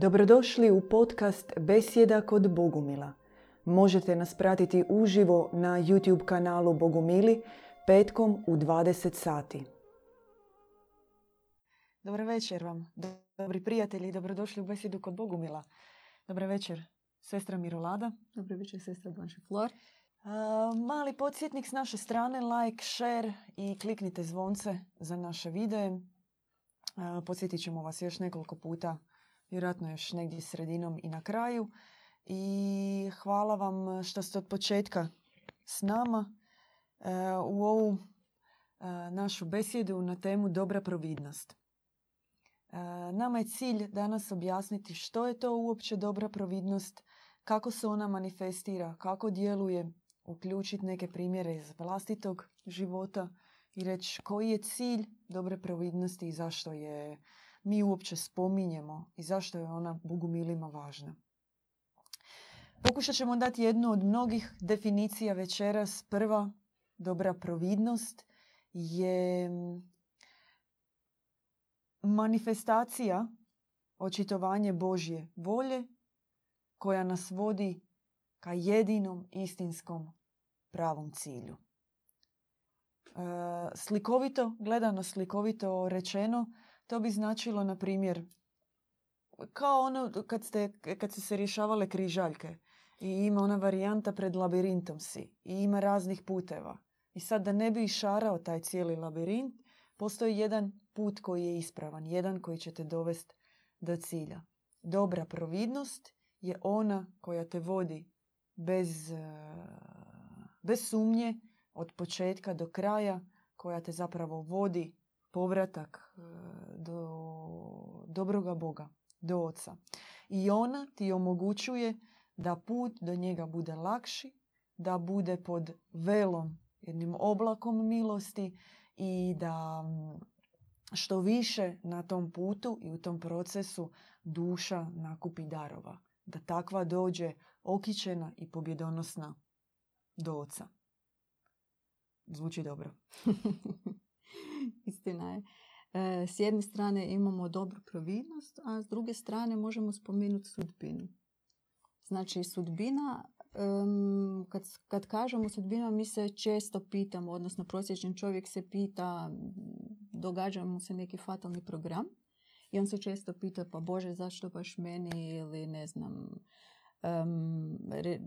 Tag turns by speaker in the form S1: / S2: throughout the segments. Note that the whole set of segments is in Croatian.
S1: Dobrodošli u podcast Besjeda kod Bogumila. Možete nas pratiti uživo na YouTube kanalu Bogumili petkom u 20 sati. Dobar večer vam, dobri prijatelji, dobrodošli u Besjedu kod Bogumila. Dobar večer, sestra Mirolada.
S2: Dobro večer, sestra Blanche Flor.
S1: mali podsjetnik s naše strane, like, share i kliknite zvonce za naše videe. podsjetit ćemo vas još nekoliko puta vjerojatno još negdje sredinom i na kraju. I hvala vam što ste od početka s nama e, u ovu e, našu besjedu na temu dobra providnost. E, nama je cilj danas objasniti što je to uopće dobra providnost, kako se ona manifestira, kako djeluje, uključiti neke primjere iz vlastitog života i reći koji je cilj dobre providnosti i zašto je mi uopće spominjemo i zašto je ona Bogumilima važna. Pokušat ćemo dati jednu od mnogih definicija večeras. Prva, dobra providnost, je manifestacija, očitovanje Božje volje koja nas vodi ka jedinom istinskom pravom cilju. E, slikovito, gledano slikovito rečeno, to bi značilo, na primjer, kao ono kad, ste, kad su se rješavale križaljke i ima ona varijanta pred labirintom si i ima raznih puteva. I sad da ne bi išarao taj cijeli labirint, postoji jedan put koji je ispravan, jedan koji će te dovesti do cilja. Dobra providnost je ona koja te vodi bez, eh, bez sumnje od početka do kraja, koja te zapravo vodi povratak e, do dobroga Boga, do Oca. I ona ti omogućuje da put do njega bude lakši, da bude pod velom, jednim oblakom milosti i da što više na tom putu i u tom procesu duša nakupi darova. Da takva dođe okičena i pobjedonosna do oca. Zvuči dobro.
S2: Istina je. E, s jedne strane imamo dobru providnost, a s druge strane možemo spomenuti sudbinu. Znači, sudbina, kad, kad kažemo sudbina, mi se često pitamo, odnosno prosječan čovjek se pita, događa mu se neki fatalni program i on se često pita, pa Bože, zašto baš meni ili ne znam,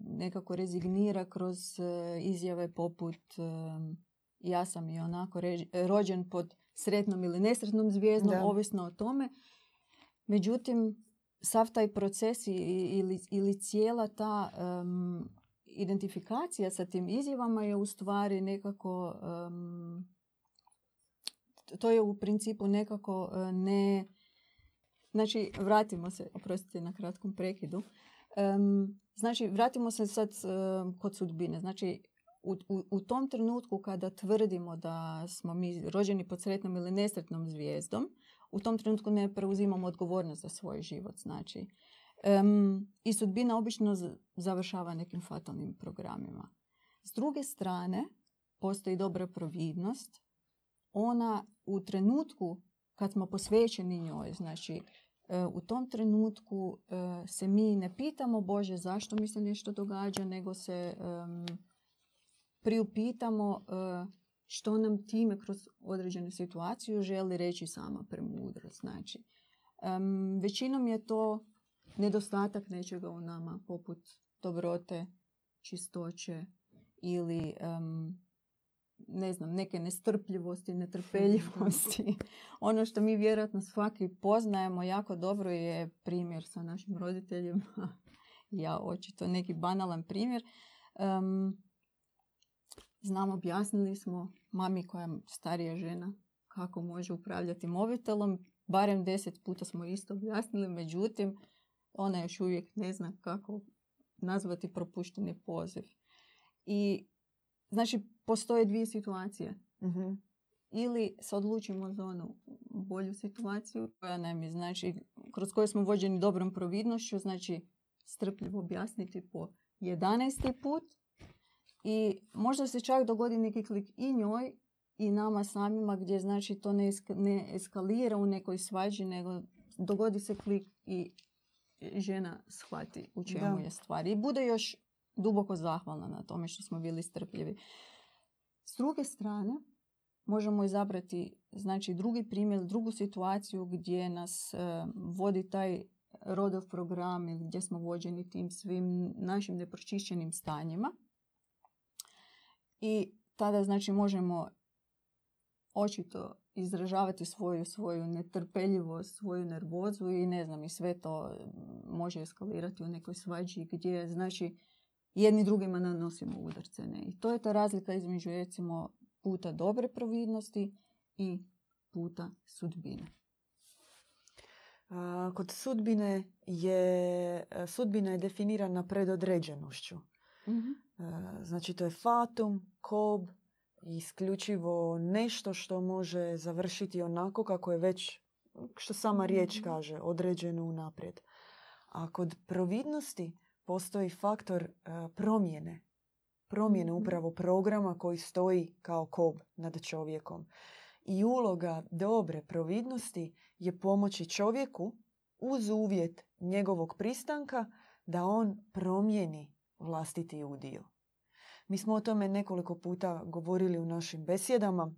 S2: nekako rezignira kroz e, izjave poput ja sam i onako rođen pod sretnom ili nesretnom zvijezdom, ovisno o tome. Međutim, sav taj proces ili, ili cijela ta identifikacija sa tim izjavama je u stvari nekako to je u principu nekako e, ne znači vratimo se oprostite na kratkom prekidu znači vratimo se sad kod sudbine znači u, u, tom trenutku kada tvrdimo da smo mi rođeni pod sretnom ili nesretnom zvijezdom, u tom trenutku ne preuzimamo odgovornost za svoj život. Znači, I sudbina obično završava nekim fatalnim programima. S druge strane, postoji dobra providnost. Ona u trenutku kad smo posvećeni njoj, znači e, u tom trenutku e, se mi ne pitamo Bože zašto mi se nešto događa, nego se priupitamo e, što nam time kroz određenu situaciju želi reći sama premudrost. Znači, većinom je to nedostatak nečega u nama, poput dobrote, čistoće ili ne znam, neke nestrpljivosti, netrpeljivosti. ono što mi vjerojatno svaki poznajemo jako dobro je primjer sa našim roditeljima. ja očito neki banalan primjer. Znam, objasnili smo mami koja je starija žena kako može upravljati mobitelom. Barem deset puta smo isto objasnili, međutim, ona još uvijek ne zna kako nazvati propušteni poziv. I znači, postoje dvije situacije. uh Ili se odlučimo za onu bolju situaciju koja nam je, znači, kroz koju smo vođeni dobrom providnošću, znači strpljivo objasniti po 11. put i možda se čak dogodi neki klik i njoj i nama samima gdje znači to ne, ne eskalira u nekoj svađi, nego dogodi se klik i žena shvati u čemu
S1: Da.
S2: je stvar i bude još duboko zahvalna na tome što smo bili strpljivi. S druge strane, možemo izabrati znači drugi primjer, drugu situaciju gdje nas e, vodi taj rodov program ili gdje smo vođeni tim svim našim nepročišćenim stanjima. I tada znači možemo očito izražavati svoju, svoju netrpeljivost, svoju nervozu i ne znam, i sve to mm, može eskalirati u nekoj svađi gdje znači jedni drugima nanosimo udarce. Ne? I to je ta razlika između recimo puta dobre providnosti i puta sudbine.
S1: Kod sudbine je, sudbina je definirana predodređenošću. E, Znači to je fatum, kob, isključivo nešto što može završiti onako kako je već, što sama riječ
S2: Mhm.
S1: kaže, određeno unaprijed. A kod providnosti postoji faktor e, promjene. Promjene
S2: Mhm.
S1: upravo programa koji stoji kao kob nad čovjekom. I uloga dobre providnosti je pomoći čovjeku uz uvjet njegovog pristanka da on promijeni vlastiti udio. Mi smo o tome nekoliko puta govorili u našim besjedama,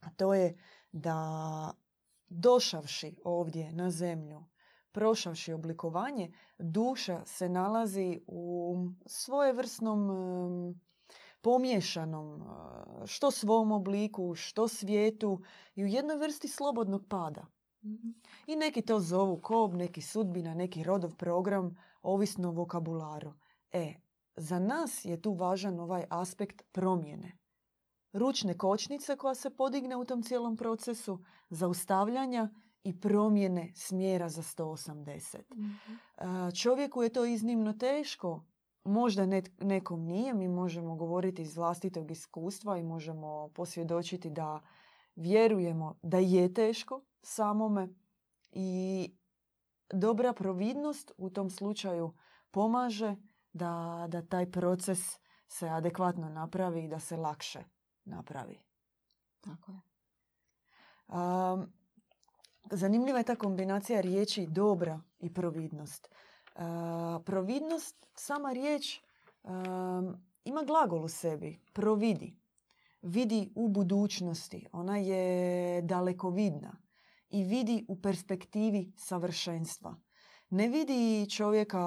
S1: a to je da došavši ovdje na zemlju, prošavši oblikovanje, duša se nalazi u svojevrsnom pomješanom, e, što svom obliku, što svijetu i u jednoj vrsti slobodnog pada. I neki to zovu kob, neki sudbina, neki rodov program, ovisno o vokabularu. E, za nas je tu važan ovaj aspekt promjene. Ručne kočnice koja se podigne u tom cijelom procesu, zaustavljanja i promjene smjera za 180. A, Čovjeku je to iznimno teško. Možda nekom nije, mi možemo govoriti iz vlastitog iskustva i možemo posvjedočiti da vjerujemo da je teško samome i dobra providnost u tom slučaju pomaže da, da taj proces se adekvatno napravi i da se lakše napravi.
S2: Tako je.
S1: Um, zanimljiva je ta kombinacija riječi dobra i providnost. Uh, providnost, sama riječ um, ima glagol u sebi, providi. Vidi u budućnosti, ona je dalekovidna i vidi u perspektivi savršenstva. Ne vidi čovjeka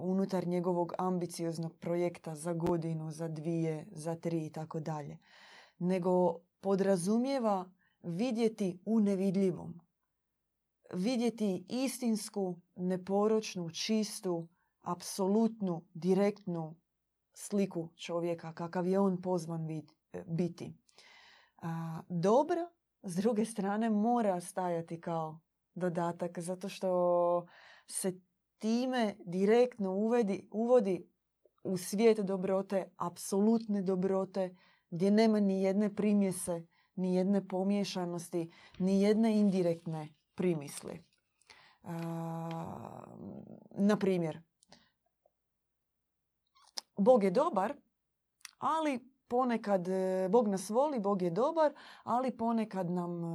S1: unutar njegovog ambicioznog projekta za godinu, za dvije, za tri i tako dalje. Nego podrazumijeva vidjeti u nevidljivom. Vidjeti istinsku, neporočnu, čistu, apsolutnu, direktnu sliku čovjeka kakav je on pozvan e, biti. A, dobra, s druge strane, mora stajati kao dodatak zato što se time direktno uvedi, uvodi u svijet dobrote, apsolutne dobrote, gdje nema ni jedne primjese, ni jedne pomiješanosti, ni jedne indirektne primisli. A, na primjer, Bog je dobar, ali ponekad e, Bog nas voli, Bog je dobar, ali ponekad nam e,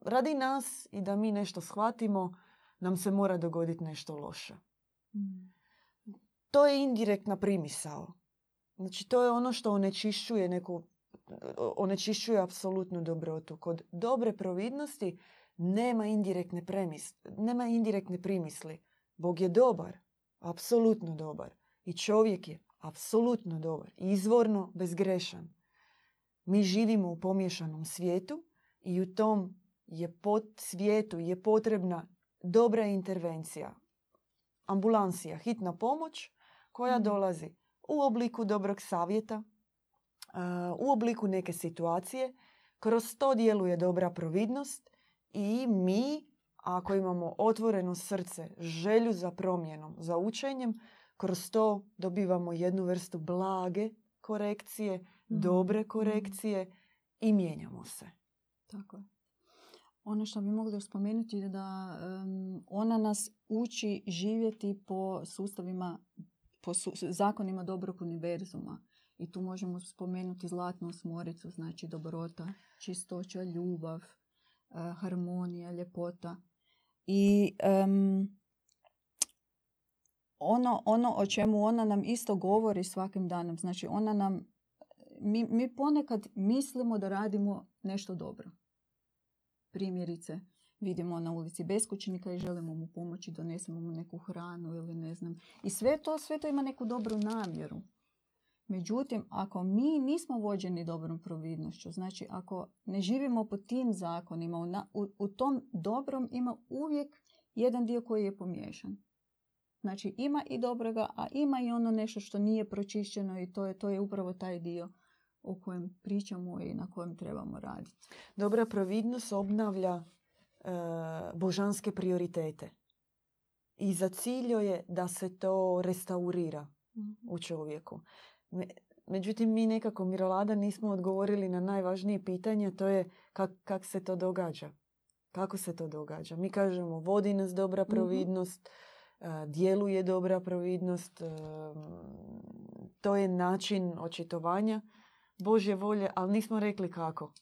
S1: radi nas i da mi nešto shvatimo, nam se mora dogoditi nešto loše. To je indirektna primisao. Znači to je ono što onečišćuje neku onečišćuje apsolutnu dobrotu. Kod dobre providnosti nema indirektne premis, nema indirektne primisli. Bog je dobar, apsolutno dobar. I čovjek je apsolutno dobar, izvorno bezgrešan. Mi živimo u pomješanom svijetu i u tom je pod svijetu je potrebna dobra intervencija. Ambulansija, hitna pomoć koja
S2: Mhm.
S1: dolazi u obliku dobrog savjeta, a, u obliku neke situacije. Kroz to djeluje dobra providnost i mi, ako imamo otvoreno srce, želju za promjenom, za učenjem, kroz to dobivamo jednu vrstu blage korekcije, dobre
S2: Mhm.
S1: korekcije i mijenjamo se.
S2: Tako je. Ono što bi mogli spomenuti je da ona nas uči živjeti po sustavima, po zakonima dobrog univerzuma. I tu možemo spomenuti zlatnu osmoricu, znači dobrota, čistoća, ljubav, eh, harmonija, ljepota. I ono, ono o čemu ona nam isto govori svakim danom. Znači ona nam, mi, mi ponekad mislimo da radimo nešto dobro. Primjerice, vidimo na ulici beskućnika i želimo mu pomoći, donesemo mu neku hranu ili ne znam. I sve to, sve to ima neku dobru namjeru. Međutim, ako mi nismo vođeni dobrom providnošću, znači ako ne živimo po tim zakonima, u, u tom dobrom ima uvijek jedan dio koji je pomiješan. Znači ima i dobroga, a ima i ono nešto što nije pročišćeno i to je, to je upravo taj dio o kojem pričamo i na kojem trebamo raditi.
S1: Dobra providnost obnavlja e, božanske prioritete. I za cilj je da se to restaurira u čovjeku. Me- Međutim, mi nekako Mirolada nismo odgovorili na najvažnije pitanje, to je kak, kak se to događa. Kako se to događa? Mi kažemo vodi nas dobra providnost, e, djeluje dobra providnost, e, to je način očitovanja Božje volje, ali nismo rekli kako.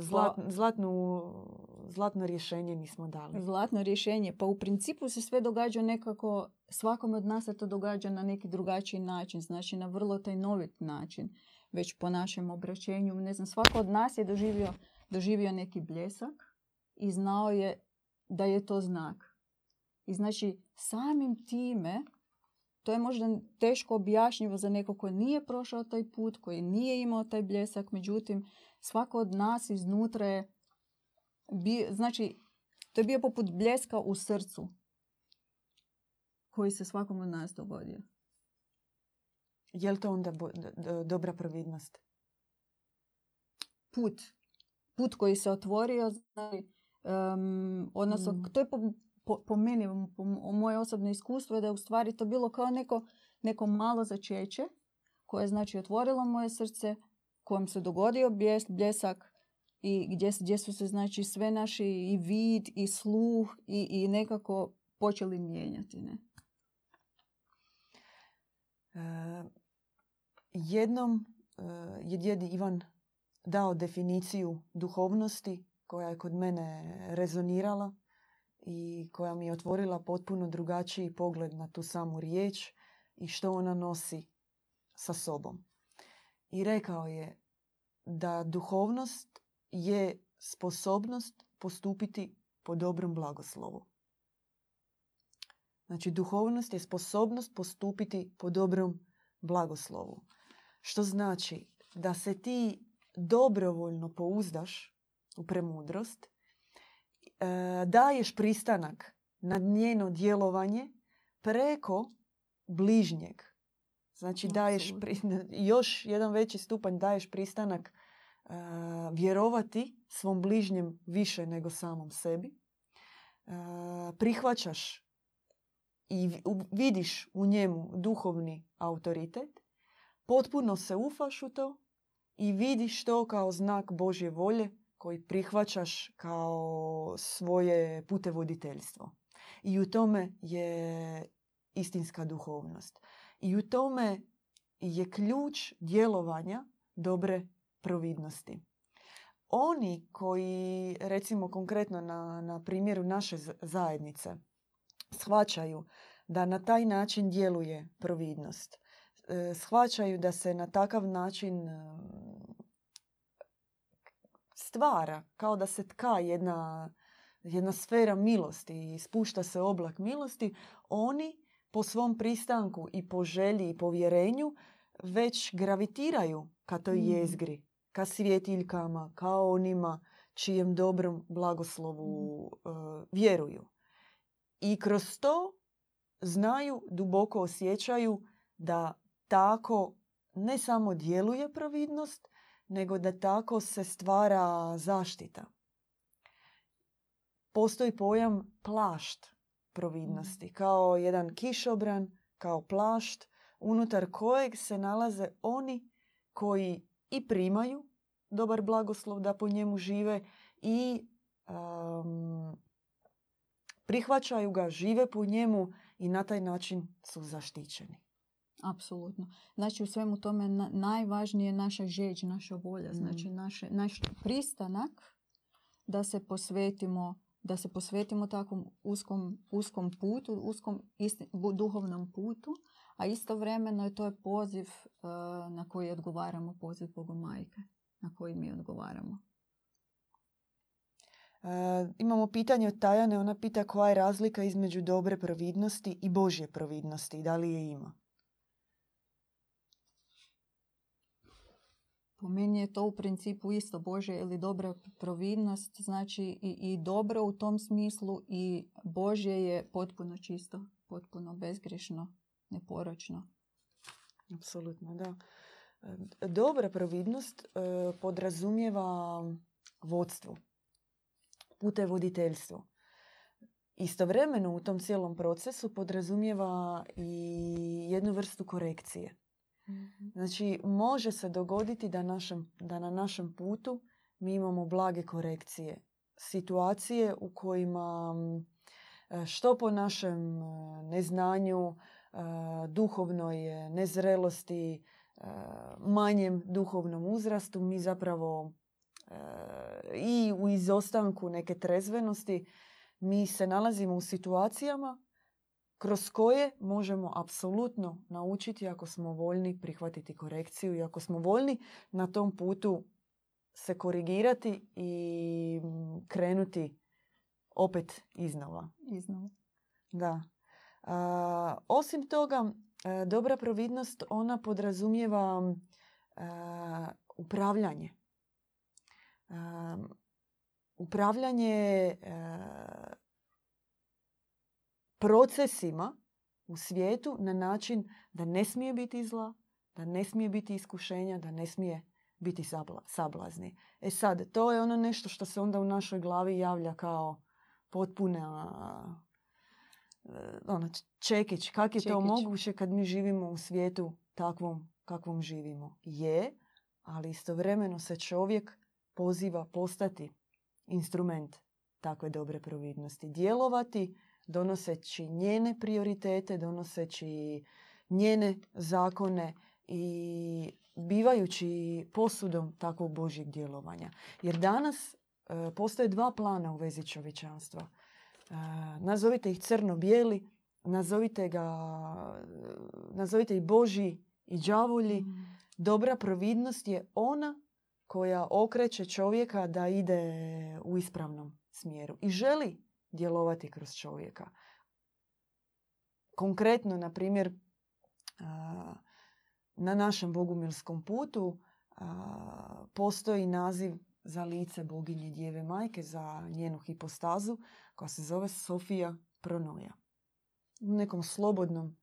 S1: Zlat, zlatnu, zlatno rješenje nismo dali.
S2: Zlatno rješenje. Pa u principu se sve događa nekako, svakome od nas se to događa na neki drugačiji način, znači na vrlo tajnovit način. Već po našem obraćenju, ne znam, svako od nas je doživio, doživio neki bljesak i znao je da je to znak. I znači samim time, to je možda teško objašnjivo za neko koji nije prošao taj put, koji nije imao taj bljesak, međutim, svako od nas iznutra je bi, znači, to je bio poput bljeska u srcu koji se svakom od nas dogodio.
S1: Je li to onda bo- d- d- dobra providnost?
S2: Put. Put koji se otvorio, znači, em, odnosno,
S1: Mm.
S2: to je po, po, po meni, po mo- moje osobno iskustvo, je da je u stvari to bilo kao neko, neko malo začeće koje je znači otvorilo moje srce, kojem se dogodio bljes, bljesak i gdje, gdje su se znači sve naši i vid i sluh i, i nekako počeli mijenjati. Ne?
S1: E, jednom e, je djed Ivan dao definiciju duhovnosti koja je kod mene rezonirala i koja mi je otvorila potpuno drugačiji pogled na tu samu riječ i što ona nosi sa sobom. I rekao je da duhovnost je sposobnost postupiti po dobrom blagoslovu. Znači, duhovnost je sposobnost postupiti po dobrom blagoslovu. Što znači da se ti dobrovoljno pouzdaš u premudrost, daješ pristanak na njeno djelovanje preko bližnjeg. Znači daješ još jedan veći stupanj daješ pristanak e, vjerovati svom bližnjem više nego samom sebi. E, prihvaćaš i vidiš u njemu duhovni autoritet, potpuno se ufaš u to i vidiš to kao znak Božje volje koji prihvaćaš kao svoje putevoditeljstvo. I u tome je istinska duhovnost. I u tome je ključ djelovanja dobre providnosti. Oni koji, recimo konkretno na, na primjeru naše zajednice, shvaćaju da na taj način djeluje providnost, e, shvaćaju da se na takav način stvara, kao da se tka jedna, jedna sfera milosti i spušta se oblak milosti, oni po svom pristanku i po želji i povjerenju već gravitiraju ka toj
S2: Mm.
S1: jezgri, ka svjetiljkama, kao onima čijem dobrom blagoslovu e, vjeruju. I kroz to znaju, duboko osjećaju da tako ne samo djeluje providnost, nego da tako se stvara zaštita. Postoji pojam plašt providnosti, kao jedan kišobran, kao plašt, unutar kojeg se nalaze oni koji i primaju dobar blagoslov da po njemu žive i um, prihvaćaju ga, žive po njemu i na taj način su zaštićeni.
S2: Apsolutno. Znači u svemu tome na- najvažnije je naša žeđ, naša volja,
S1: Mm.
S2: znači naše, naš pristanak da se posvetimo da se posvetimo takvom uskom, uskom putu, uskom isti, duhovnom putu, a istovremeno je to je poziv uh, na koji odgovaramo, poziv Bogomajke, na koji mi odgovaramo.
S1: Uh, imamo pitanje od Tajane, ona pita koja je razlika između dobre providnosti i Božje providnosti, da li je ima?
S2: Po meni je to u principu isto Božje ili dobra providnost, znači i, i dobro u tom smislu i Božje je potpuno čisto, potpuno bezgrešno, neporočno.
S1: Apsolutno, da. Dobra providnost e, podrazumijeva vodstvo, voditeljstvo. Istovremeno u tom cijelom procesu podrazumijeva i jednu vrstu korekcije. Mhm. Znači, može se dogoditi da, našem, da na našem putu mi imamo blage korekcije. Situacije u kojima e, što po našem e, neznanju, e, duhovnoj nezrelosti, manjem duhovnom uzrastu, mi zapravo i u izostanku neke trezvenosti, mi se nalazimo u situacijama kroz koje možemo apsolutno naučiti ako smo voljni prihvatiti korekciju i ako smo voljni na tom putu se korigirati i krenuti opet iznova.
S2: Iznova.
S1: Da. osim toga, e, dobra providnost ona podrazumijeva e, upravljanje. E, upravljanje procesima u svijetu na način da ne smije biti zla, da ne smije biti iskušenja, da ne smije biti sablazni. E sad, to je ono nešto što se onda u našoj glavi javlja kao potpuna ono, čekić. Kak je to moguće kad mi živimo u svijetu takvom kakvom živimo? Je, ali istovremeno se čovjek poziva postati instrument takve dobre providnosti. Djelovati donoseći njene prioritete, donoseći njene zakone i bivajući posudom takvog Božjeg djelovanja. Jer danas e, postoje dva plana u vezi čovječanstva. E, nazovite ih crno-bijeli, nazovite, ga, nazovite ih Boži i đavolji. Mm. Dobra providnost je ona koja okreće čovjeka da ide u ispravnom smjeru i želi djelovati kroz čovjeka. Konkretno, na primjer, na našem bogumilskom putu postoji naziv za lice boginje Djeve Majke, za njenu hipostazu, koja se zove Sofija Pronoja. U nekom slobodnom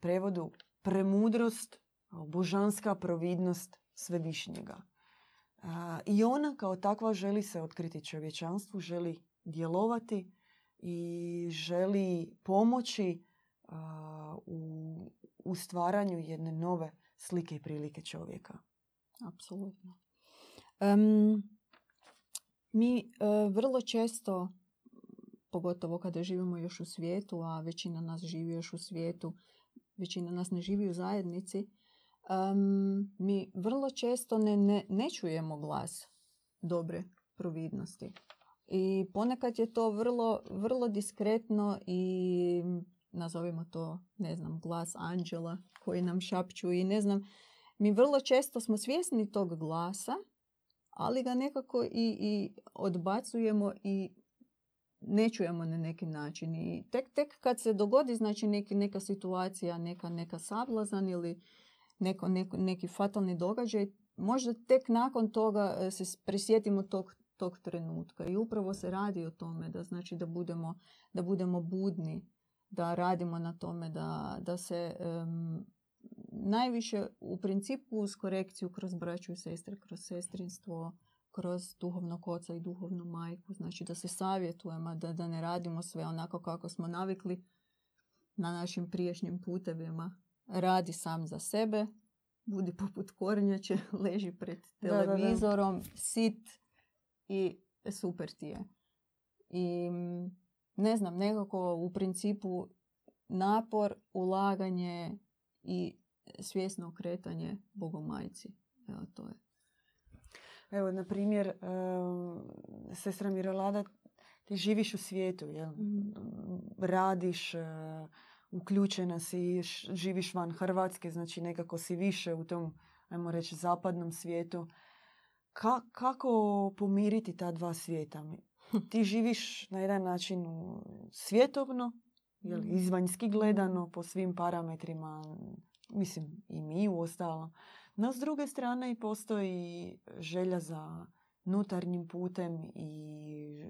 S1: prevodu premudrost, božanska providnost svevišnjega. I ona kao takva želi se otkriti čovječanstvu, želi djelovati i želi pomoći u, u stvaranju jedne nove slike i prilike čovjeka.
S2: Apsolutno. Um, mi uh, vrlo često, pogotovo kada živimo još u svijetu, a većina nas živi još u svijetu, većina nas ne živi u zajednici, um, mi vrlo često ne, ne, ne čujemo glas dobre providnosti. I ponekad je to vrlo, vrlo diskretno i nazovimo to, ne znam, glas anđela koji nam šapću i ne znam, mi vrlo često smo svjesni tog glasa, ali ga nekako i, i odbacujemo i ne čujemo na neki način. I tek, tek kad se dogodi znači neki, neka situacija, neka, neka sablazan ili neko, neko, neki fatalni događaj, možda tek nakon toga e, se prisjetimo tog tog trenutka. I upravo se radi o tome da znači da budemo, da budemo budni, da radimo na tome, da, da se najviše u principu uz korekciju kroz braću i sestre, kroz sestrinstvo, kroz duhovnog oca i duhovnu majku. Znači da se savjetujemo, da, da ne radimo sve onako kako smo navikli na našim priješnjim putevima. Radi sam za sebe, budi poput kornjače, leži pred televizorom, sit, i super ti je. I ne znam, nekako u principu napor, ulaganje i svjesno okretanje Bogomajci. Evo to je.
S1: Evo, na primjer, sestra Mirolada ti živiš u svijetu, jel?
S2: Mhm.
S1: radiš, e, uključena si, živiš van Hrvatske, znači nekako si više u tom, ajmo reći, zapadnom svijetu. Ka- kako pomiriti ta dva svijeta? Ti živiš na jedan način svjetovno, jel,
S2: Mhm.
S1: izvanjski gledano, po svim parametrima, mislim i mi u ostalom. No, s druge strane i postoji želja za nutarnjim putem i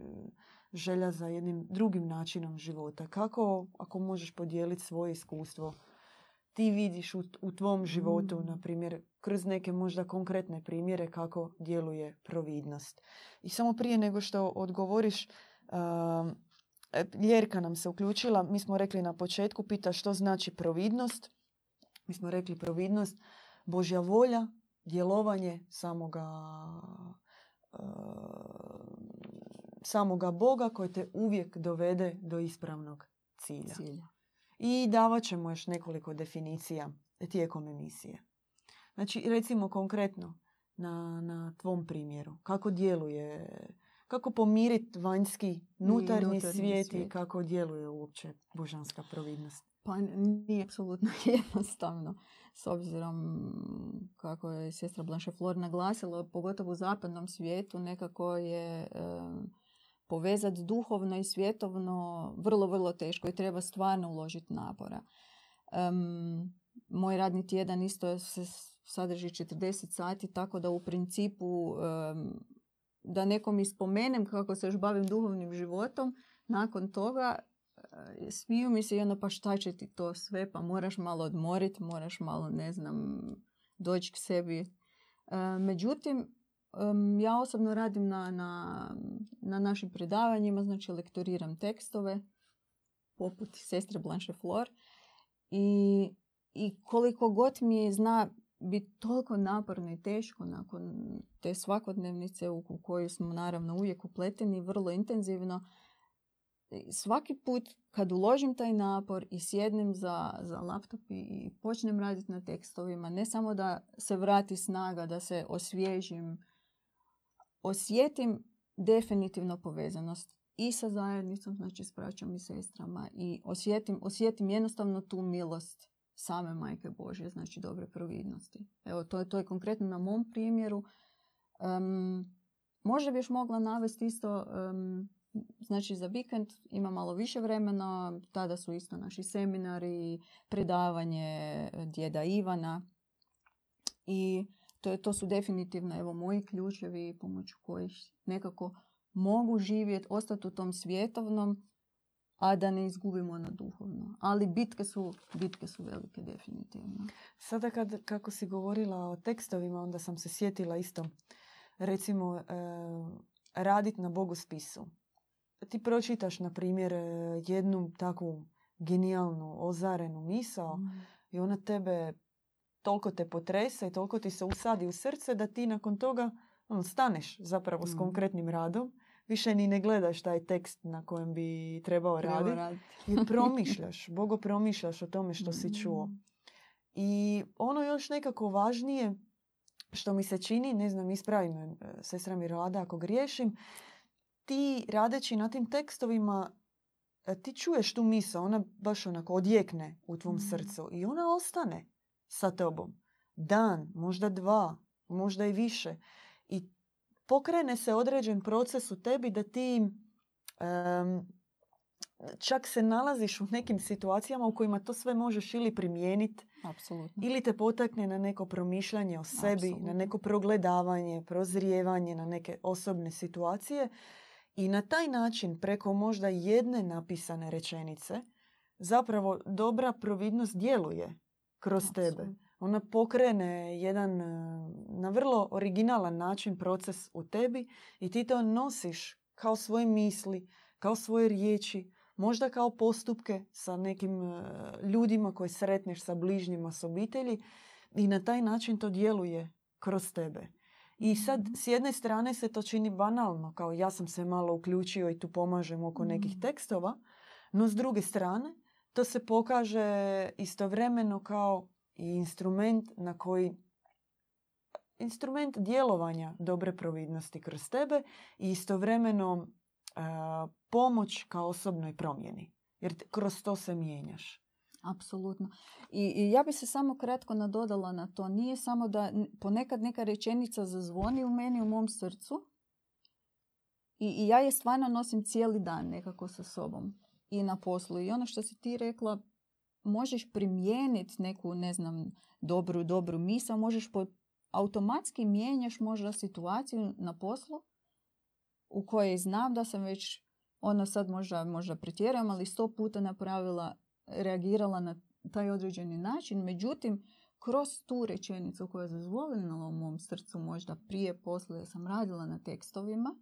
S1: želja za jednim drugim načinom života. Kako, ako možeš podijeliti svoje iskustvo, ti vidiš u, u tvom životu,
S2: Mm.
S1: na primjer, kroz neke možda konkretne primjere kako djeluje providnost. I samo prije nego što odgovoriš, um, e, Ljerka nam se uključila, mi smo rekli na početku, pita što znači providnost. Mi smo rekli providnost, Božja volja, djelovanje samoga, e, samoga Boga koji te uvijek dovede do ispravnog cilja.
S2: Cilja.
S1: I davat ćemo još nekoliko definicija tijekom emisije. Znači, recimo konkretno na, na tvom primjeru, kako djeluje, kako pomiriti vanjski, nutarnji,
S2: nutarnji
S1: svijet i
S2: svijet.
S1: kako djeluje uopće božanska providnost.
S2: Pa nije apsolutno jednostavno. S obzirom kako je sestra Blanche Flor naglasila, pogotovo u zapadnom svijetu nekako je povezati duhovno i svjetovno vrlo, vrlo teško i treba stvarno uložiti napora. Em, moj radni tjedan isto se sadrži 40 sati, tako da u principu em, da nekom ispomenem kako se još bavim duhovnim životom, nakon toga e, smiju mi se i ono pa šta će ti to sve, pa moraš malo odmoriti, moraš malo, ne znam, doći k sebi. E, međutim, ja osobno radim na, na, na našim predavanjima, znači lektoriram tekstove, poput sestre Blanche Flor. I, I koliko god mi zna biti toliko naporno i teško nakon te svakodnevnice u koju smo naravno uvijek upleteni vrlo intenzivno, svaki put kad uložim taj napor i sjednem za, za laptop i počnem raditi na tekstovima, ne samo da se vrati snaga, da se osvježim, osjetim definitivno povezanost i sa zajednicom, znači s braćom i sestrama i osjetim, osjetim jednostavno tu milost same Majke Božje, znači dobre providnosti. Evo, to je, to je konkretno na mom primjeru. Um, možda bi još mogla navesti isto, um, znači za vikend ima malo više vremena, tada su isto naši seminari, predavanje djeda Ivana i to, je, to su definitivno evo moji ključevi pomoću kojih nekako mogu živjeti, ostati u tom svjetovnom, a da ne izgubimo ono duhovno. Ali bitke su, bitke su velike definitivno.
S1: Sada kad, kako si govorila o tekstovima, onda sam se sjetila isto. Recimo, e, radit na bogospisu. Ti pročitaš, na primjer, e, jednu takvu genijalnu, ozarenu misao i ona tebe toliko te potrese i toliko ti se usadi u srce da ti nakon toga ono, staneš zapravo s
S2: Mhm.
S1: konkretnim radom. Više ni ne gledaš taj tekst na kojem bi trebao
S2: Treba
S1: raditi. I promišljaš, bogo promišljaš o tome što si čuo.
S2: Mm.
S1: I ono još nekako važnije što mi se čini, ne znam, ispravi me sestra Mirolada ako griješim, ti radeći na tim tekstovima, e, ti čuješ tu misao, ona baš onako odjekne u tvom
S2: Mm.
S1: srcu i ona ostane sa tobom. Dan, možda dva, možda i više. I pokrene se određen proces u tebi da ti em, čak se nalaziš u nekim situacijama u kojima to sve možeš ili primijeniti ili te potakne na neko promišljanje o sebi, na
S2: Apsolutno.
S1: neko progledavanje, prozrijevanje, na neke osobne situacije. I na taj način, preko možda jedne napisane rečenice, zapravo dobra providnost djeluje kroz tebe.
S2: Apsolutno.
S1: Ona pokrene jedan e, na vrlo originalan način proces u tebi i ti to nosiš kao svoje misli, kao svoje riječi, možda kao postupke sa nekim e, ljudima koje sretneš sa bližnjima, s obitelji i na taj način to djeluje kroz tebe. I sad
S2: Mhm.
S1: s jedne strane se to čini banalno, kao ja sam se malo uključio i tu pomažem oko nekih
S2: Mhm.
S1: tekstova, no s druge strane to se pokaže istovremeno kao i instrument na koji instrument djelovanja dobre providnosti kroz tebe i istovremeno a, pomoć kao osobnoj promjeni. Jer kroz to se mijenjaš.
S2: Apsolutno. I, I, ja bi se samo kratko nadodala na to. Nije samo da ponekad neka rečenica zazvoni u meni, u mom srcu. I, I ja je stvarno nosim cijeli dan nekako sa sobom. I na poslu. I ono što si ti rekla, možeš primijeniti neku, ne znam, dobru, dobru misao, možeš po, automatski mijenjaš možda situaciju na poslu u kojoj znam da sam već ono sad možda, možda pretjerujem, ali sto puta napravila, reagirala na taj određeni način. Međutim, kroz tu rečenicu koja je zazvoljena u mom srcu možda prije, poslije sam radila na tekstovima,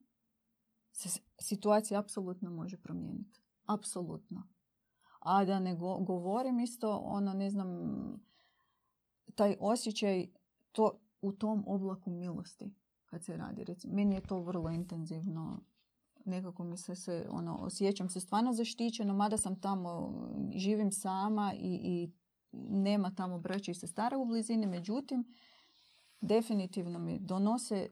S2: se situacija apsolutno može promijeniti. Apsolutno. A da ne govorim isto, ono, ne znam, taj osjećaj to, u tom oblaku milosti kad se radi. Recimo, meni je to vrlo intenzivno. Nekako mi se, se ono, osjećam se stvarno zaštićeno, mada sam tamo, živim sama i, i nema tamo braća i sestara u blizini, međutim, definitivno mi donose,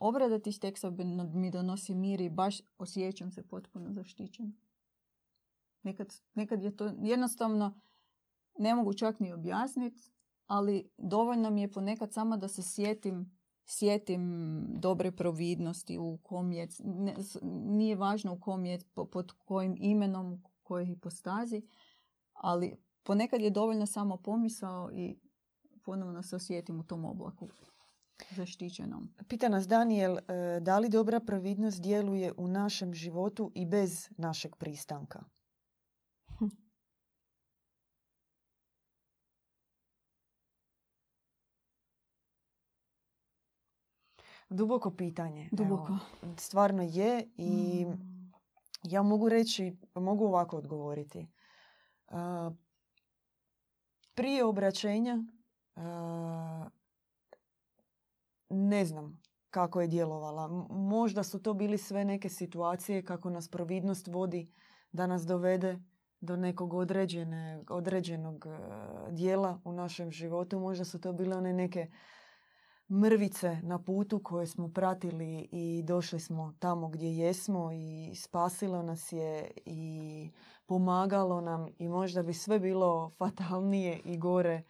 S2: obrada tih teksta mi donosi mir i baš osjećam se potpuno zaštićeno. Nekad, nekad je to jednostavno, ne mogu čak ni objasniti, ali dovoljno mi je ponekad samo da se sjetim sjetim dobre providnosti u kom je, nije važno u kom je, pod kojim imenom, kojoj hipostazi, ali ponekad je dovoljno samo pomisao i ponovno se osjetim u tom oblaku zaštićenom.
S1: Pita nas Daniel, e, da li dobra providnost djeluje u našem životu i bez našeg pristanka? Duboko pitanje.
S2: Duboko.
S1: stvarno je i mm. ja mogu reći, mogu ovako odgovoriti. prije obraćenja ne znam kako je djelovala. Možda su to bili sve neke situacije kako nas providnost vodi da nas dovede do nekog određene, određenog e, dijela u našem životu. Možda su to bile one neke mrvice na putu koje smo pratili i došli smo tamo gdje jesmo i spasilo nas je i pomagalo nam i možda bi sve bilo fatalnije i gore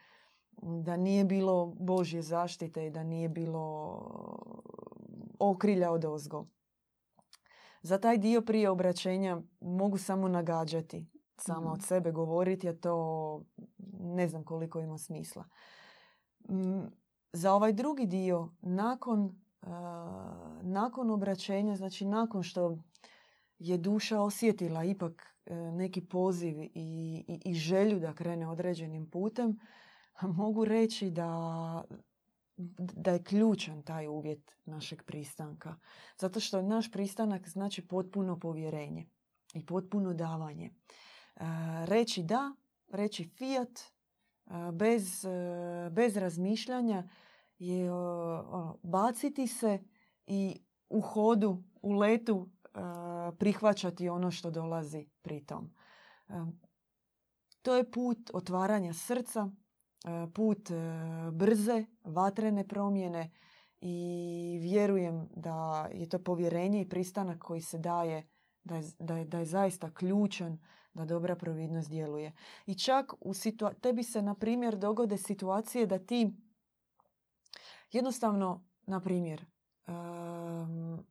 S1: da nije bilo Božje zaštite i da nije bilo okrilja od ozgo. Za taj dio prije obraćenja mogu samo nagađati, samo od mhm. sebe govoriti, a to ne znam koliko ima smisla za ovaj drugi dio, nakon, nakon obraćenja, znači nakon što je duša osjetila ipak e, neki poziv i, i, i želju da krene određenim putem, mogu reći da, da je ključan taj uvjet našeg pristanka. Zato što naš pristanak znači potpuno povjerenje i potpuno davanje. E, reći da, reći fiat, bez, e, bez razmišljanja je ono, baciti se i u hodu, u letu prihvaćati ono što dolazi pritom. To je put otvaranja srca, put e, brze, vatrene promjene i vjerujem da je to povjerenje i pristanak koji se daje da je, da je, da je zaista ključan da dobra providnost djeluje. I čak u situa- tebi se, na primjer, dogode situacije da ti jednostavno, na primjer, um,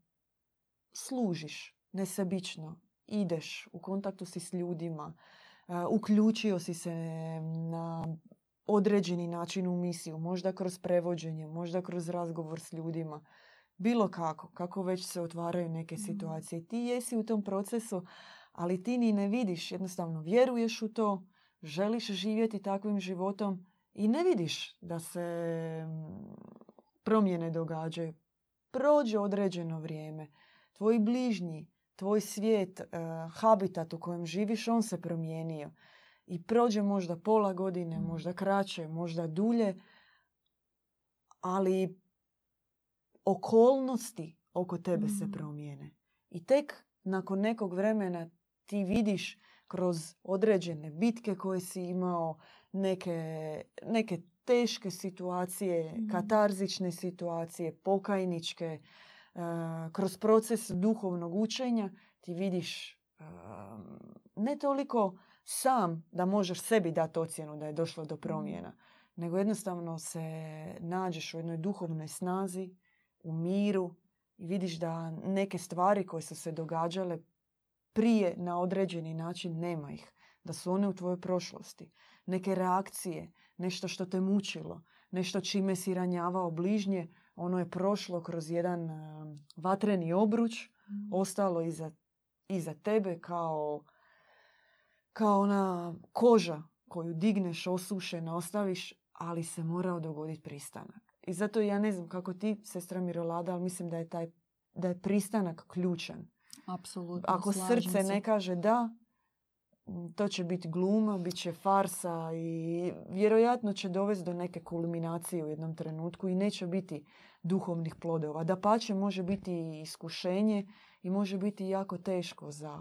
S1: služiš nesebično, ideš, u kontaktu si s ljudima, uh, uključio si se na određeni način u misiju, možda kroz prevođenje, možda kroz razgovor s ljudima, bilo kako, kako već se otvaraju neke mhm. situacije. Ti jesi u tom procesu, ali ti ni ne vidiš, jednostavno vjeruješ u to, želiš živjeti takvim životom i ne vidiš da se mm, promjene događaju. Prođe određeno vrijeme. Tvoji bližnji, tvoj svijet, eh, habitat u kojem živiš, on se promijenio. I prođe možda pola godine, možda kraće, možda dulje, ali okolnosti oko tebe se mm. promijene. I tek nakon nekog vremena ti vidiš kroz određene bitke koje si imao, neke, neke teške situacije, mm. katarzične situacije, pokajničke, kroz proces duhovnog učenja ti vidiš ne toliko sam da možeš sebi dati ocjenu da je došlo do promjena, nego jednostavno se nađeš u jednoj duhovnoj snazi, u miru i vidiš da neke stvari koje su se događale prije na određeni način nema ih. Da su one u tvojoj prošlosti. Neke reakcije, nešto što te mučilo, nešto čime si ranjavao bližnje, ono je prošlo kroz jedan vatreni obruč, mm. ostalo iza, iza tebe kao, kao ona koža koju digneš, osušena, ostaviš, ali se morao dogoditi pristanak. I zato ja ne znam kako ti, sestra Mirolada, ali mislim da je, taj, da je pristanak ključan.
S2: Apsolutno,
S1: Ako srce ne kaže da, to će biti gluma, bit će farsa i vjerojatno će dovesti do neke kulminacije u jednom trenutku i neće biti duhovnih plodova. Da pače može biti iskušenje i može biti jako teško za,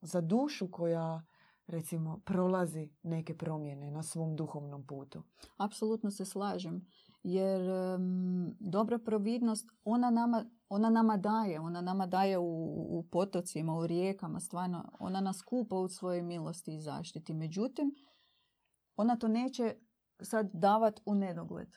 S1: za dušu koja recimo prolazi neke promjene na svom duhovnom putu.
S2: Apsolutno se slažem jer dobra providnost ona nama, ona nama daje, ona nama daje u, u potocima, u rijekama, stvarno, ona nas kupa u svojoj milosti i zaštiti. Međutim, ona to neće sad davat u nedogled.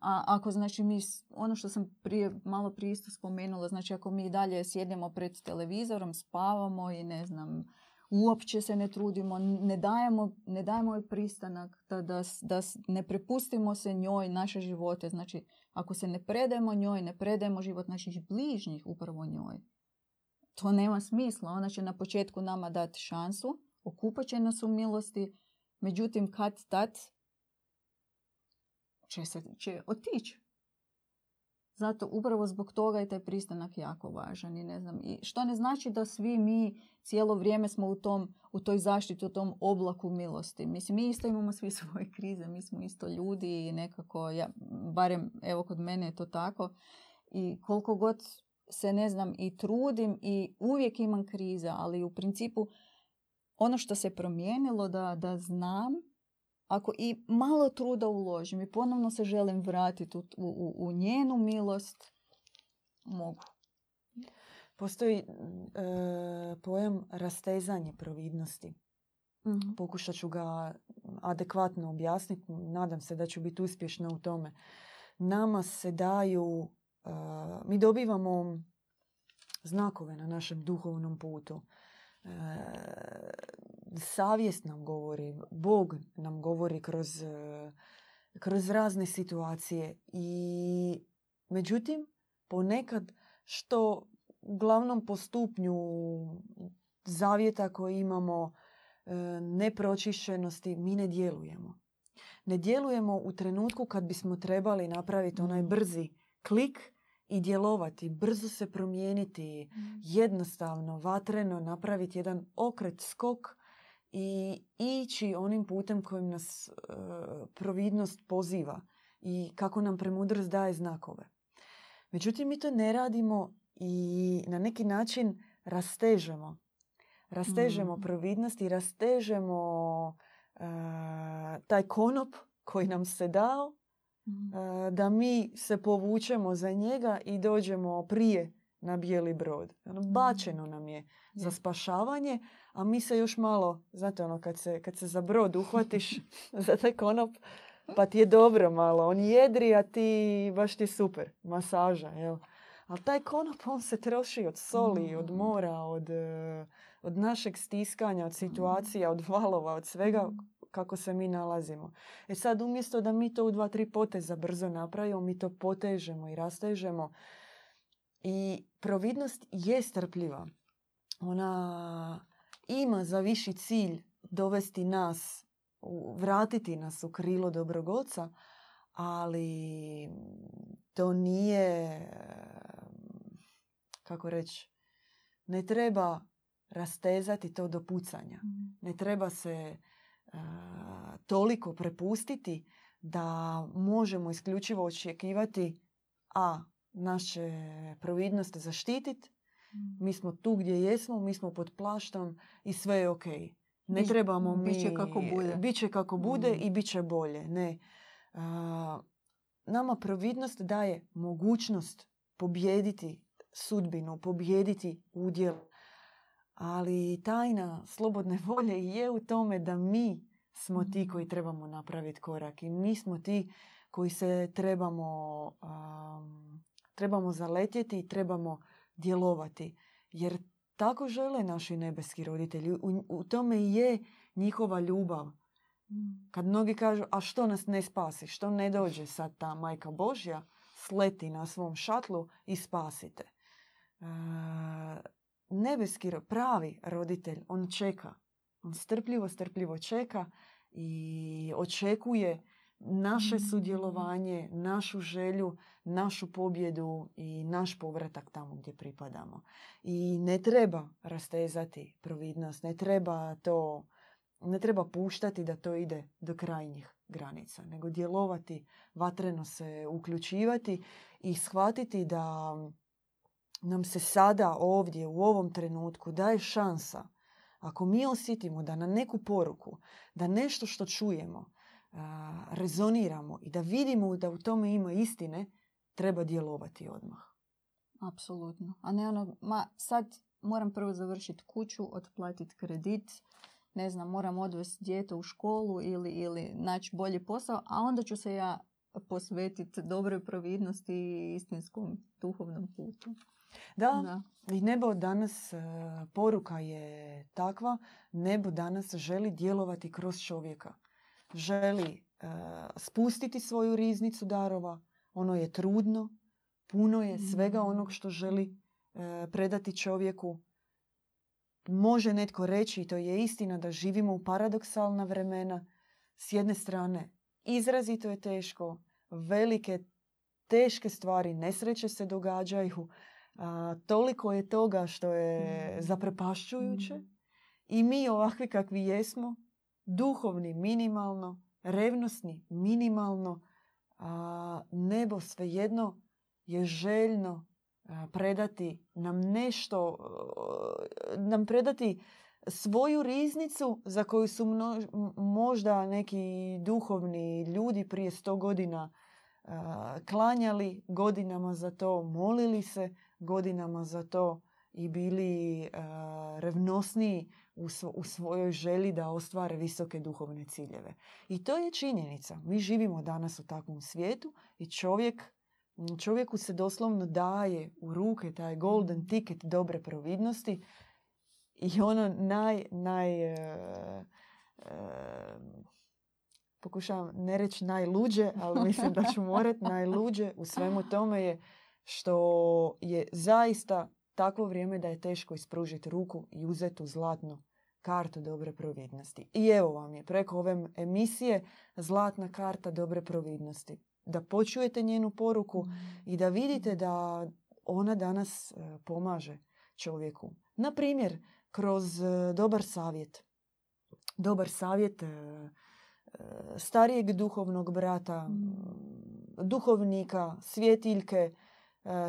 S2: A ako znači mi, ono što sam prije, malo prije isto spomenula, znači ako mi dalje sjedemo pred televizorom, spavamo i ne znam, uopće se ne trudimo, ne dajemo, ne dajemo joj pristanak, da, da, da ne prepustimo se njoj naše živote. Znači, ako se ne predajemo njoj, ne predajemo život naših bližnjih upravo njoj. To nema smisla. Ona će na početku nama dati šansu, okupat će nas u milosti, međutim kad tad će, se, će otići. Zato upravo zbog toga je taj pristanak jako važan i ne znam. I što ne znači da svi mi cijelo vrijeme smo u, tom, u toj zaštiti, u tom oblaku milosti. Mislim, mi isto imamo svi svoje krize, mi smo isto ljudi i nekako, ja, barem evo kod mene je to tako. I koliko god se ne znam i trudim i uvijek imam kriza, ali u principu ono što se promijenilo da, da znam ako i malo truda uložim i ponovno se želim vratiti u, u, u njenu milost, mogu.
S1: Postoji e, pojam rastezanje providnosti. mm Pokušat ću ga adekvatno objasniti. Nadam se da ću biti uspješna u tome. Nama se daju, e, mi dobivamo znakove na našem duhovnom putu. E, savjest nam govori, Bog nam govori kroz, e, kroz razne situacije. I međutim, ponekad što uglavnom po stupnju zavjeta koji imamo e, nepročišćenosti, mi ne djelujemo. Ne djelujemo u trenutku kad bismo trebali napraviti onaj mm. brzi klik i djelovati, brzo se promijeniti, mm. jednostavno, vatreno napraviti jedan okret, skok i ići onim putem kojim nas e, providnost poziva i kako nam premudrost daje znakove. Međutim, mi to ne radimo i na neki način rastežemo. Rastežemo mm. providnost i rastežemo e, taj konop koji nam se dao mm. e, da mi se povučemo za njega i dođemo prije na bijeli brod. Ono, mm. bačeno nam je za spašavanje, a mi se još malo, znate ono, kad se, kad se za brod uhvatiš za taj konop, pa ti je dobro malo. On jedri, a ti baš ti super. Masaža, jel? Ali taj konop, on se troši od soli, od mm. mora, od, e, od našeg stiskanja, od situacija, od valova, od svega kako se mi nalazimo. E sad, umjesto da mi to u dva, tri poteza brzo napravimo, mi to potežemo i rastežemo. I providnost je strpljiva. Ona ima za viši cilj dovesti nas, vratiti nas u krilo dobrogoca, ali to nije, kako reći, ne treba rastezati to do pucanja. Mm. Ne treba se toliko prepustiti da možemo isključivo očekivati a naše providnosti zaštititi Mm. Mi smo tu gdje jesmo, mi smo pod plaštom i sve je ok. Ne trebamo mi...
S2: Biće kako bude.
S1: Biće kako bude mm. i bit će bolje. Ne. nama providnost daje mogućnost pobijediti sudbinu, pobijediti udjel. ali tajna slobodne volje je u tome da mi smo ti koji trebamo napraviti korak i mi smo ti koji se trebamo, um, trebamo zaletjeti i trebamo djelovati. Jer tako žele naši nebeski roditelji. U, u tome i je njihova ljubav. Kad mnogi kažu, a što nas ne spasi, što ne dođe sad ta majka Božja, sleti na svom šatlu i spasite. E, nebeski pravi roditelj, on čeka. On strpljivo, strpljivo čeka i očekuje naše sudjelovanje, našu želju, našu pobjedu i naš povratak tamo gdje pripadamo. I ne treba rastezati providnost, ne treba to, ne treba puštati da to ide do krajnjih granica, nego djelovati, vatreno se uključivati i shvatiti da nam se sada ovdje u ovom trenutku daje šansa ako mi osjetimo da na neku poruku, da nešto što čujemo, rezoniramo i da vidimo da u tome ima istine, treba djelovati odmah.
S2: Apsolutno. A ne ono, ma sad moram prvo završiti kuću, otplatiti kredit, ne znam, moram odvesti dijete u školu ili, ili naći bolji posao, a onda ću se ja posvetiti dobroj providnosti i istinskom duhovnom putu.
S1: Da, da. i nebo danas, e, poruka je takva, nebo danas želi djelovati kroz čovjeka. Želi e, spustiti svoju riznicu darova, ono je trudno, puno je svega mm. onog što želi e, predati čovjeku. Može netko reći, i to je istina, da živimo u paradoksalna vremena. S jedne strane, izrazito je teško, velike, teške stvari, nesreće se događaju, a, toliko je toga što je mm. zaprepašćujuće mm. i mi ovakvi kakvi jesmo, duhovni minimalno, revnosni minimalno, a, nebo svejedno je željno predati nam nešto, nam predati svoju riznicu za koju su možda neki duhovni ljudi prije sto godina klanjali godinama za to, molili se godinama za to i bili uh, revnosniji u, u svojoj želji da ostvare visoke duhovne ciljeve. I to je činjenica. Mi živimo danas u takvom svijetu i čovjek, čovjeku se doslovno daje u ruke taj golden ticket dobre providnosti i ono naj, naj uh, uh, pokušavam ne reći najluđe, ali mislim da ću morat najluđe u svemu tome je što je zaista takvo vrijeme da je teško ispružiti ruku i uzeti tu zlatnu kartu dobre providnosti. I evo vam je preko ove emisije zlatna karta dobre providnosti. Da počujete njenu poruku i da vidite da ona danas e, pomaže čovjeku. Na primjer, kroz e, dobar savjet. Dobar savjet e, starijeg duhovnog brata, duhovnika, svjetiljke,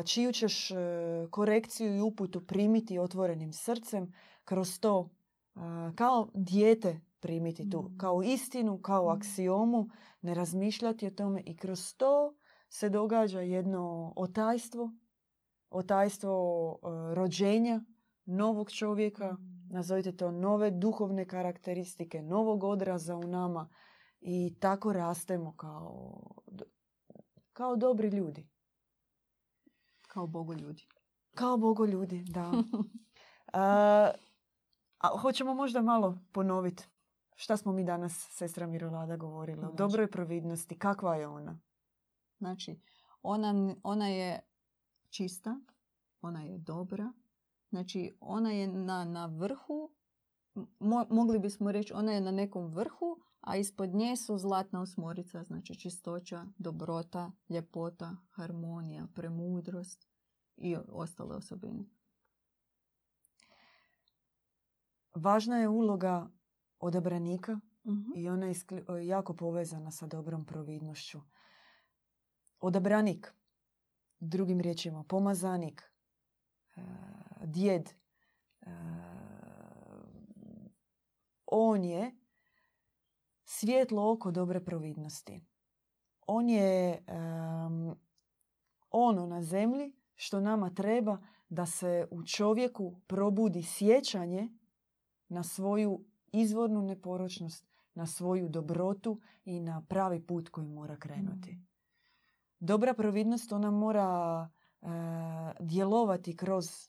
S1: čiju ćeš e, korekciju i uputu primiti otvorenim srcem, kroz to e, kao dijete primiti tu, mm. kao istinu, kao mm. aksiomu, ne razmišljati o tome i kroz to se događa jedno otajstvo, otajstvo rođenja novog čovjeka, mm. nazovite to nove duhovne karakteristike, novog odraza u nama i tako rastemo kao, kao dobri ljudi.
S2: Kao Bogu ljudi.
S1: Kao Bogu ljudi, da. a, hoćemo možda malo ponoviti šta smo mi danas, sestra Mirolada, govorila o dobroj providnosti. Kakva je ona?
S2: Znači, ona, ona je čista, ona je dobra, znači ona je na, na vrhu, mogli bismo reći ona je na nekom vrhu, a ispod nje su zlatna osmorica, znači čistoća, dobrota, ljepota, harmonija, premudrost i ostale osobine.
S1: Važna je uloga odabranika mhm. i ona je jako povezana sa dobrom providnošću. Odabranik, drugim riječima, pomazanik, e, djed, e, on je svjetlo oko dobre providnosti. On je ono na zemlji što nama treba da se u čovjeku probudi sjećanje na svoju izvornu neporočnost, na svoju dobrotu i na pravi put koji mora krenuti.
S2: Mm.
S1: Dobra providnost ona mora e, djelovati kroz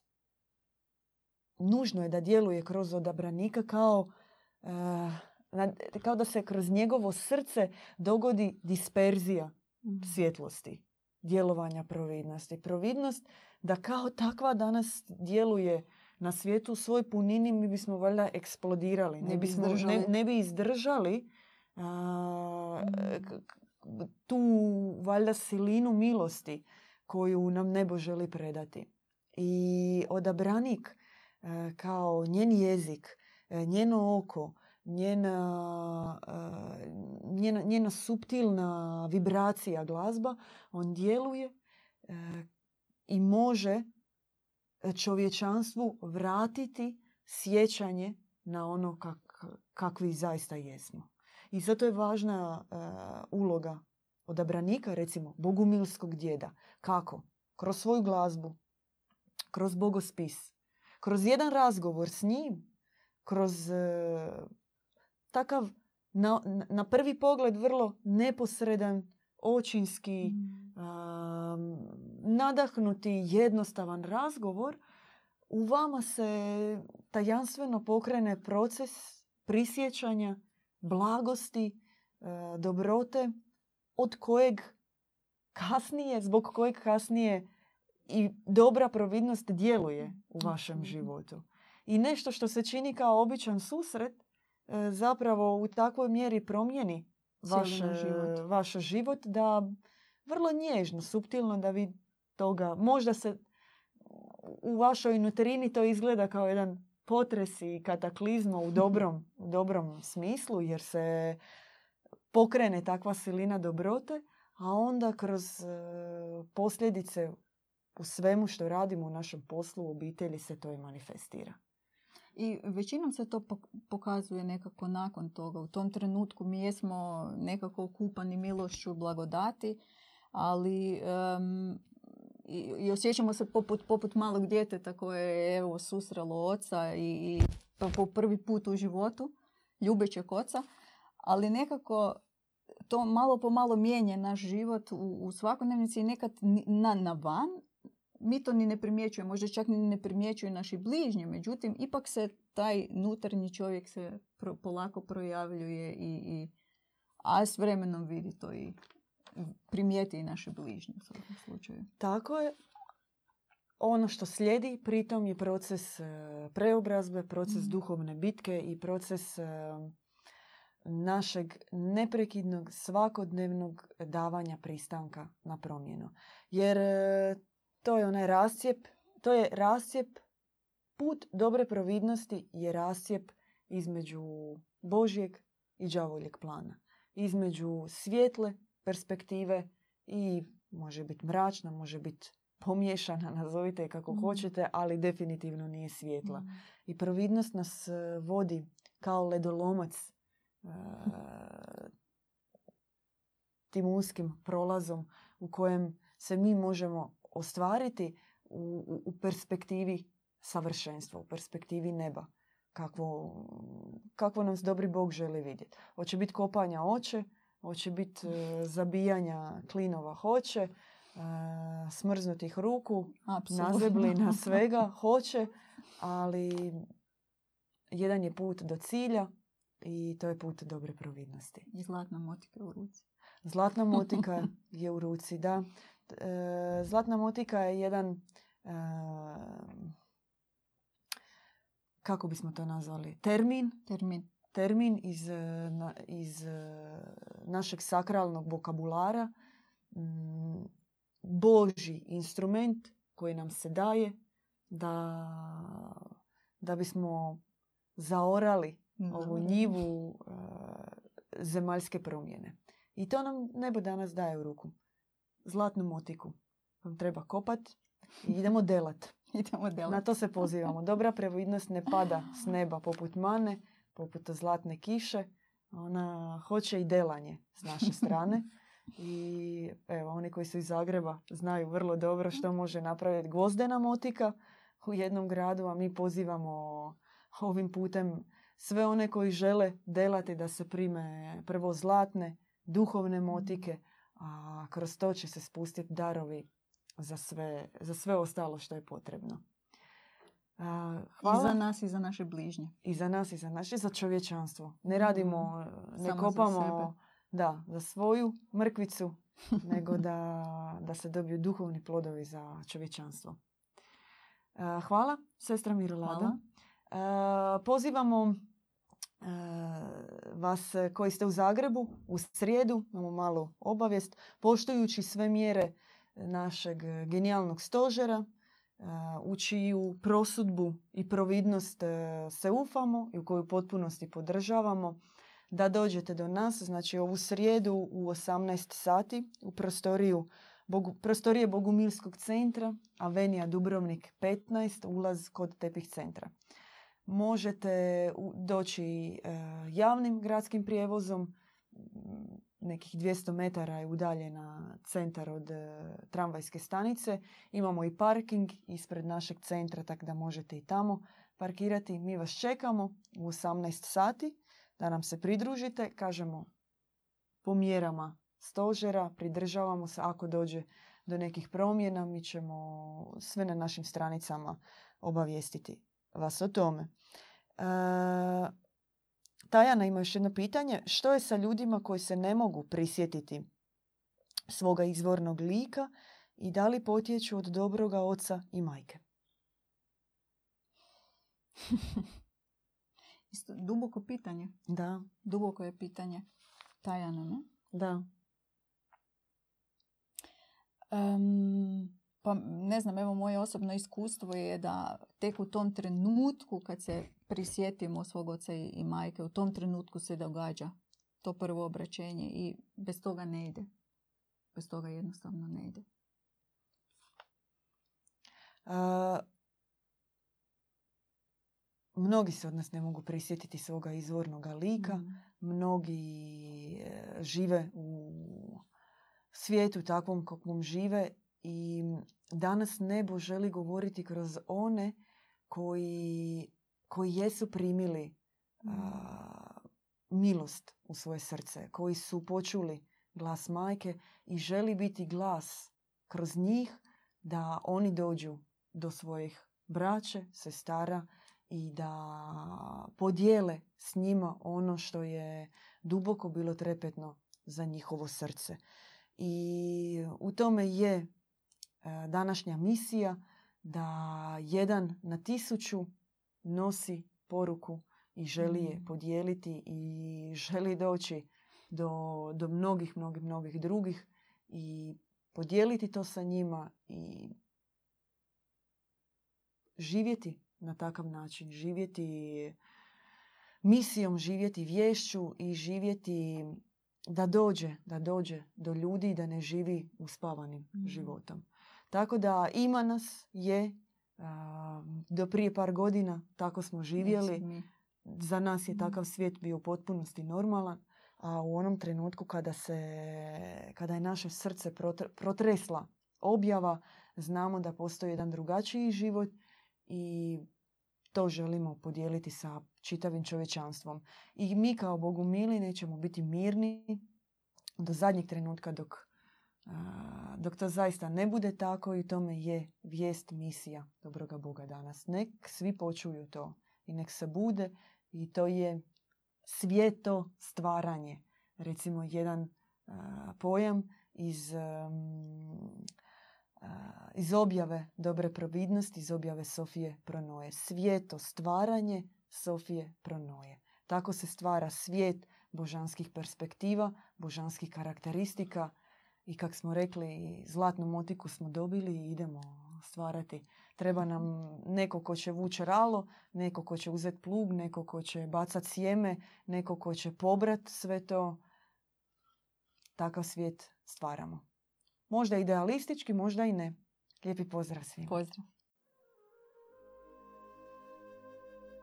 S1: nužno je da djeluje kroz odabranika kao, e, kao da se kroz njegovo srce dogodi disperzija
S2: Mm.
S1: svjetlosti, djelovanja providnosti. Providnost da kao takva danas djeluje na svijetu u svoj punini mi bismo valjda eksplodirali.
S2: Ne bi
S1: bismo, ne, ne bi izdržali a,
S2: Mm.
S1: tu valjda silinu milosti koju nam nebo želi predati. I odabranik e, kao njen jezik, e, njeno oko, njena, e, njena, njena suptilna vibracija glazba, on djeluje e, i može čovječanstvu vratiti sjećanje na ono kak, kakvi zaista jesmo. I zato je važna e, uloga odabranika, recimo bogumilskog djeda. Kako? Kroz svoju glazbu, kroz bogospis, kroz jedan razgovor s njim, kroz takav na, na prvi pogled vrlo neposredan, očinski,
S2: Mm.
S1: um, nadahnuti jednostavan razgovor, u vama se tajanstveno pokrene proces prisjećanja, blagosti, e, dobrote, od kojeg kasnije, zbog kojeg kasnije i dobra providnost djeluje u vašem životu. I nešto što se čini kao običan susret, zapravo u takvoj mjeri promijeni vaš,
S2: život.
S1: e, vaš život da vrlo nježno, suptilno da vi toga, možda se u vašoj nutrini to izgleda kao jedan potres i kataklizma u dobrom, u dobrom smislu jer se pokrene takva silina dobrote, a onda kroz e, posljedice u svemu što radimo u našem poslu, u obitelji se to i manifestira.
S2: I većinom se to pok- pokazuje nekako nakon toga. U tom trenutku mi jesmo nekako okupani milošću blagodati, ali em, i, i osjećamo se poput, poput malog djeteta koje je evo susrelo oca i, i po, prvi put u životu, ljubećeg oca, ali nekako to malo po malo mijenja naš život u, u svakodnevnici i nekad na, na van mi to ni ne primjećujemo, možda čak ni ne primjećuju naši bližnji, međutim, ipak se taj nutarnji čovjek se pro- polako projavljuje i, i a s vremenom vidi to i primijeti i naše bližnje u svakom slučaju.
S1: Tako je. Ono što slijedi pritom je proces e, preobrazbe, proces
S2: Mhm.
S1: duhovne bitke i proces e, našeg neprekidnog svakodnevnog davanja pristanka na promjenu. Jer e, to je onaj rascijep, to je rascijep, put dobre providnosti je rascijep između Božjeg i đavoljeg plana. Između svijetle perspektive i može biti mračna, može biti pomiješana, nazovite je kako
S2: Mhm.
S1: hoćete, ali definitivno nije svjetla.
S2: Mm.
S1: I providnost nas e, vodi kao ledolomac e, tim uskim prolazom u kojem se mi možemo ostvariti u, u- perspektivi savršenstva, u perspektivi neba. Kakvo, kakvo nam dobri Bog želi vidjeti. Hoće biti kopanja oče, hoće biti e, zabijanja klinova hoće, e, smrznutih ruku, nazeblina svega hoće, ali jedan je put do cilja i to je put dobre providnosti.
S2: I zlatna motika u ruci.
S1: Zlatna motika je u ruci, da. E, Zlatna motika je jedan, e, kako bismo to nazvali, termin,
S2: Termin.
S1: termin iz, e, na- iz našeg sakralnog vokabulara, mm, Božji instrument koji nam se daje da, da bismo zaorali ovu njivu zemaljske promjene. I to nam nebo danas daje u ruku. Zlatnu motiku. Vam treba kopat i idemo delat.
S2: Idemo delati.
S1: Na to se pozivamo. Dobra previdnost ne pada s neba poput mane, poput zlatne kiše. Ona hoće i delanje s naše strane. I evo, oni koji su iz Zagreba znaju vrlo dobro što može napraviti gvozdena motika u jednom gradu, a mi pozivamo ovim putem sve one koji žele delati da se prime prvo zlatne, duhovne motike, a kroz to će se spustiti darovi za sve, za sve ostalo što je potrebno.
S2: Hvala. I za nas i za naše bližnje.
S1: I za nas i za naše, za čovječanstvo. Ne radimo, ne Samo kopamo za da, za svoju mrkvicu, nego da, da se dobiju duhovni plodovi za čovječanstvo. Hvala, sestra Mirolada. Hvala. Pozivamo vas koji ste u Zagrebu u srijedu, imamo malu obavijest, poštujući sve mjere našeg genijalnog stožera, u čiju prosudbu i providnost se ufamo i u koju potpunosti podržavamo, da dođete do nas, znači ovu srijedu u 18 sati u prostoriju Bogu, prostorije Bogumilskog centra, Avenija Dubrovnik 15, ulaz kod tepih centra. Možete doći e, javnim gradskim prijevozom, nekih 200 metara je udaljena centar od e, tramvajske stanice. Imamo i parking ispred našeg centra, tako da možete i tamo parkirati. Mi vas čekamo u 18 sati da nam se pridružite. Kažemo po mjerama stožera, pridržavamo se ako dođe do nekih promjena, mi ćemo sve na našim stranicama obavijestiti vas o tome. E, Tajana ima još jedno pitanje. Što je sa ljudima koji se ne mogu prisjetiti svoga izvornog lika i da li potječu od dobroga oca i majke?
S2: Isto, duboko pitanje.
S1: Da.
S2: Duboko je pitanje. Tajana, ne?
S1: Da.
S2: Um, pa ne znam, evo moje osobno iskustvo je da tek u tom trenutku kad se prisjetimo svog oca i majke, u tom trenutku se događa to prvo obraćenje i bez toga ne ide. Bez toga jednostavno ne ide.
S1: mnogi se od nas ne mogu prisjetiti svoga izvornog lika. Mm. Mnogi e, žive u svijetu takvom kakvom žive i danas nebo želi govoriti kroz one koji, koji jesu primili mm. milost u svoje srce, koji su počuli glas majke i želi biti glas kroz njih da oni dođu do svojih braće, sestara i da podijele s njima ono što je duboko bilo trepetno za njihovo srce. I u tome je današnja misija da jedan na tisuću nosi poruku i želi je mm. podijeliti i želi doći do, do mnogih, mnogih, mnogih drugih i podijeliti to sa njima i živjeti na takav način, živjeti misijom, živjeti vješću i živjeti da dođe, da dođe do ljudi da ne živi uspavanim mm. životom. Tako da ima nas je do prije par godina tako smo živjeli. Za nas je takav svijet bio u potpunosti normalan, a u onom trenutku kada, se, kada je naše srce protresla objava, znamo da postoji jedan drugačiji život i to želimo podijeliti sa čitavim čovječanstvom. I mi kao Bogu mili nećemo biti mirni do zadnjeg trenutka dok, dok to zaista ne bude tako i tome je vijest, misija dobroga Boga danas. Nek svi počuju to i nek se bude i to je svijeto stvaranje. Recimo jedan pojam iz iz objave dobre providnosti, iz objave Sofije Pronoje. Svijeto stvaranje Sofije Pronoje. Tako se stvara svijet božanskih perspektiva, božanskih karakteristika i kak smo rekli, zlatnu motiku smo dobili i idemo stvarati. Treba nam neko ko će vući ralo, neko ko će uzeti plug, neko ko će bacat sjeme, neko ko će pobrat sve to. Takav svijet stvaramo. Možda idealistički, možda i ne. Lijepi pozdrav svima.
S2: Pozdrav.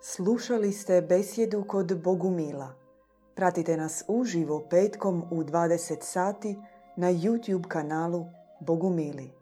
S1: Slušali ste besjedu kod Bogumila. Pratite nas uživo petkom u 20 sati na YouTube kanalu Bogumili.